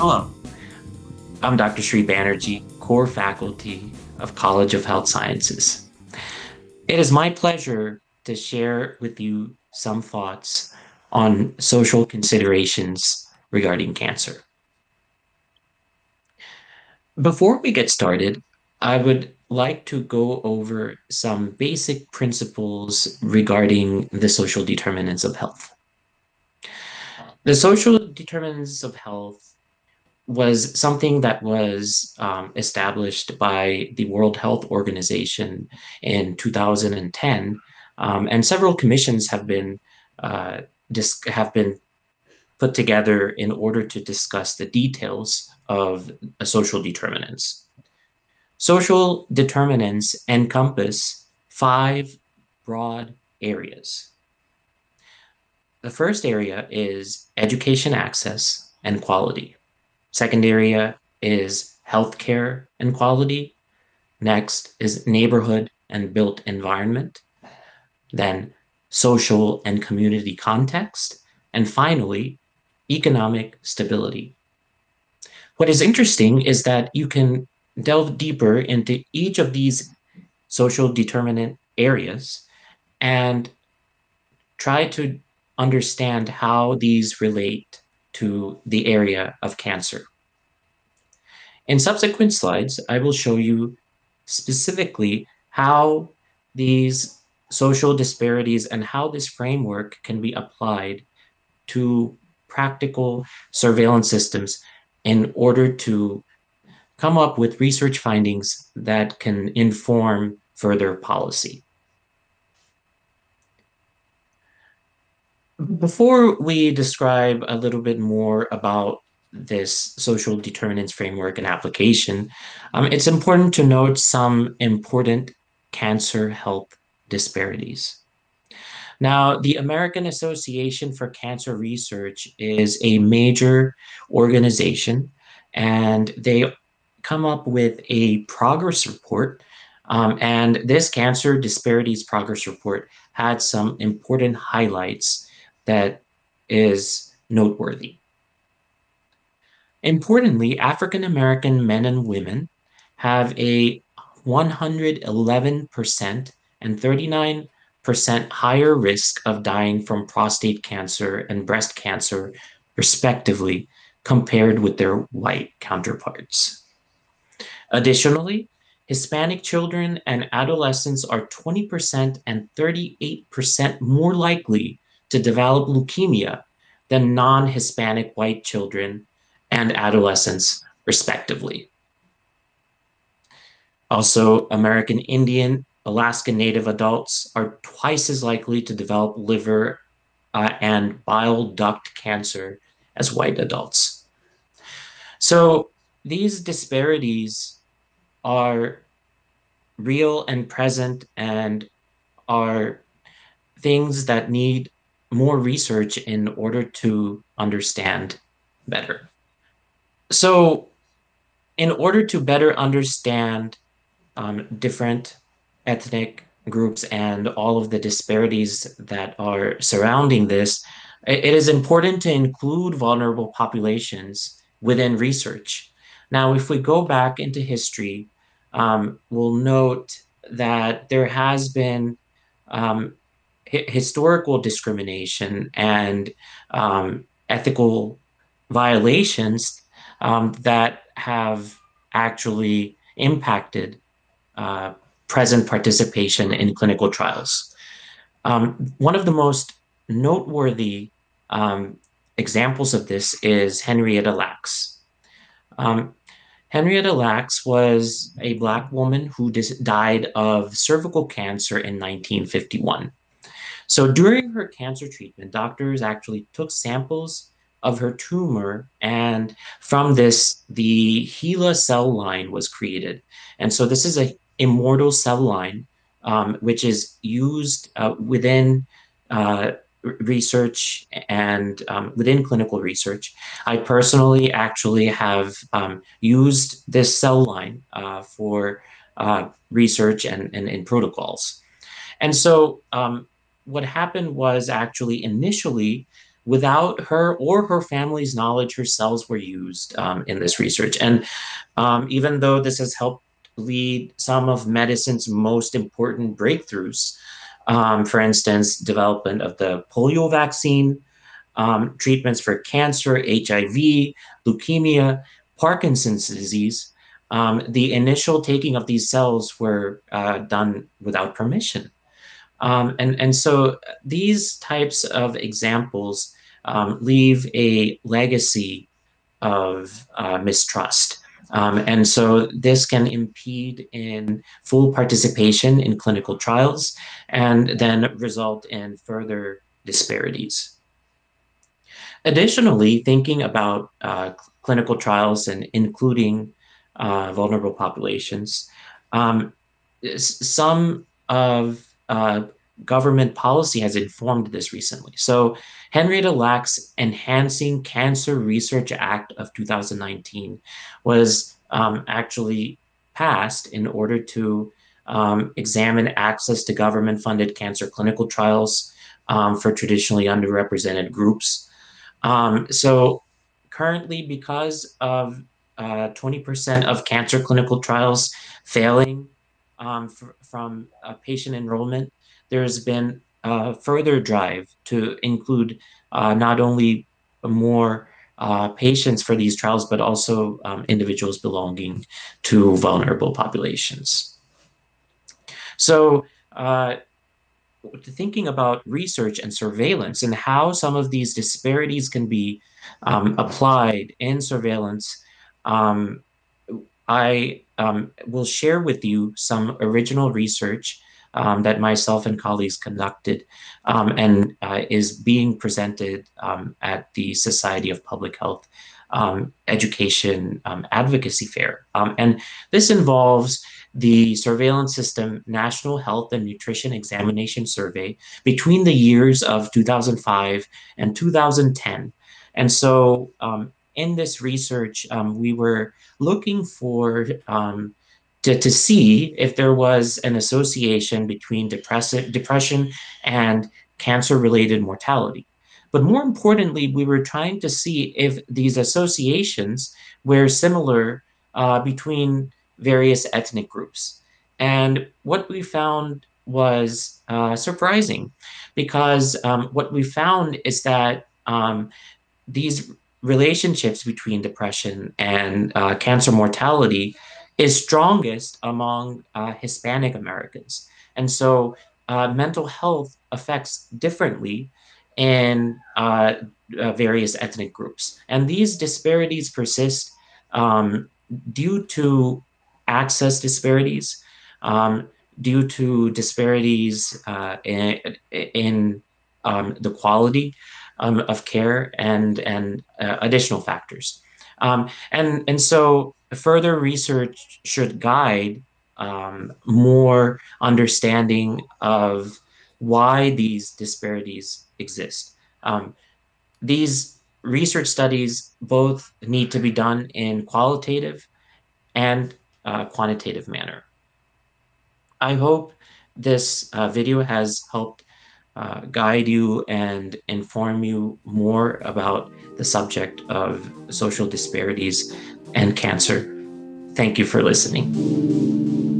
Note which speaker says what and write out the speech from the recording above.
Speaker 1: Hello, I'm Dr. Sri Banerjee, core faculty of College of Health Sciences. It is my pleasure to share with you some thoughts on social considerations regarding cancer. Before we get started, I would like to go over some basic principles regarding the social determinants of health. The social determinants of health was something that was um, established by the World Health Organization in 2010, um, and several commissions have been uh, have been put together in order to discuss the details of social determinants. Social determinants encompass five broad areas. The first area is education access and quality. Second area uh, is healthcare and quality. Next is neighborhood and built environment. Then social and community context. And finally, economic stability. What is interesting is that you can delve deeper into each of these social determinant areas and try to understand how these relate to the area of cancer. In subsequent slides, I will show you specifically how these social disparities and how this framework can be applied to practical surveillance systems in order to come up with research findings that can inform further policy. Before we describe a little bit more about this social determinants framework and application, um, it's important to note some important cancer health disparities. Now, the American Association for Cancer Research is a major organization, and they come up with a progress report. Um, and this cancer disparities progress report had some important highlights that is noteworthy. Importantly, African American men and women have a 111% and 39% higher risk of dying from prostate cancer and breast cancer, respectively, compared with their white counterparts. Additionally, Hispanic children and adolescents are 20% and 38% more likely to develop leukemia than non Hispanic white children and adolescents, respectively. Also, American Indian, Alaska Native adults are twice as likely to develop liver uh, and bile duct cancer as white adults. So, these disparities are real and present and are things that need more research in order to understand better. So, in order to better understand um, different ethnic groups and all of the disparities that are surrounding this, it is important to include vulnerable populations within research. Now, if we go back into history, um, we'll note that there has been um, historical discrimination and um, ethical violations um, that have actually impacted uh, present participation in clinical trials. Um, one of the most noteworthy um, examples of this is Henrietta Lacks. Um, Henrietta Lacks was a Black woman who dis- died of cervical cancer in 1951. So during her cancer treatment, doctors actually took samples of her tumor, and from this, the HeLa cell line was created. And so this is a immortal cell line, um, which is used uh, within uh, research and um, within clinical research. I personally actually have um, used this cell line uh, for uh, research and, and, and, protocols. And so um, what happened was actually initially without her or her family's knowledge, her cells were used um, in this research. And um, even though this has helped lead some of medicine's most important breakthroughs, um, for instance, development of the polio vaccine, um, treatments for cancer, HIV, leukemia, Parkinson's disease, um, the initial taking of these cells were uh, done without permission. Um, and, and so these types of examples um, leave a legacy of uh, mistrust. Um, and so this can impede in full participation in clinical trials and then result in further disparities. Additionally, thinking about uh, clinical trials and including uh, vulnerable populations, um, some of uh, government policy has informed this recently. So Henrietta Lacks Enhancing Cancer Research Act of 2019 was um, actually passed in order to um, examine access to government funded cancer clinical trials um, for traditionally underrepresented groups. Um, so currently, because of 20% uh, of cancer clinical trials failing um, from uh, patient enrollment, there's been a further drive to include uh, not only more uh, patients for these trials, but also um, individuals belonging to vulnerable populations. So, uh, thinking about research and surveillance and how some of these disparities can be um, applied in surveillance, um, I um, will share with you some original research um, that myself and colleagues conducted um, and uh, is being presented um, at the Society of Public Health um, Education um, Advocacy Fair. Um, and this involves the surveillance system National Health and Nutrition Examination Survey between the years of 2005 and 2010. And so in this research, we were looking for to, to see if there was an association between depressive, depression and cancer related mortality. But more importantly, we were trying to see if these associations were similar uh, between various ethnic groups. And what we found was uh, surprising because um, what we found is that um, these relationships between depression and uh, cancer mortality is strongest among uh, Hispanic Americans. And so uh, mental health affects differently in uh, uh various ethnic groups. And these disparities persist um, due to access disparities, um, due to disparities uh, in, in um, the quality um, of care and, and uh, additional factors. Um, and, and so further research should guide um, more understanding of why these disparities exist. Um, these research studies both need to be done in qualitative and uh, quantitative manner. I hope this uh, video has helped uh, guide you and inform you more about the subject of social disparities and cancer. Thank you for listening.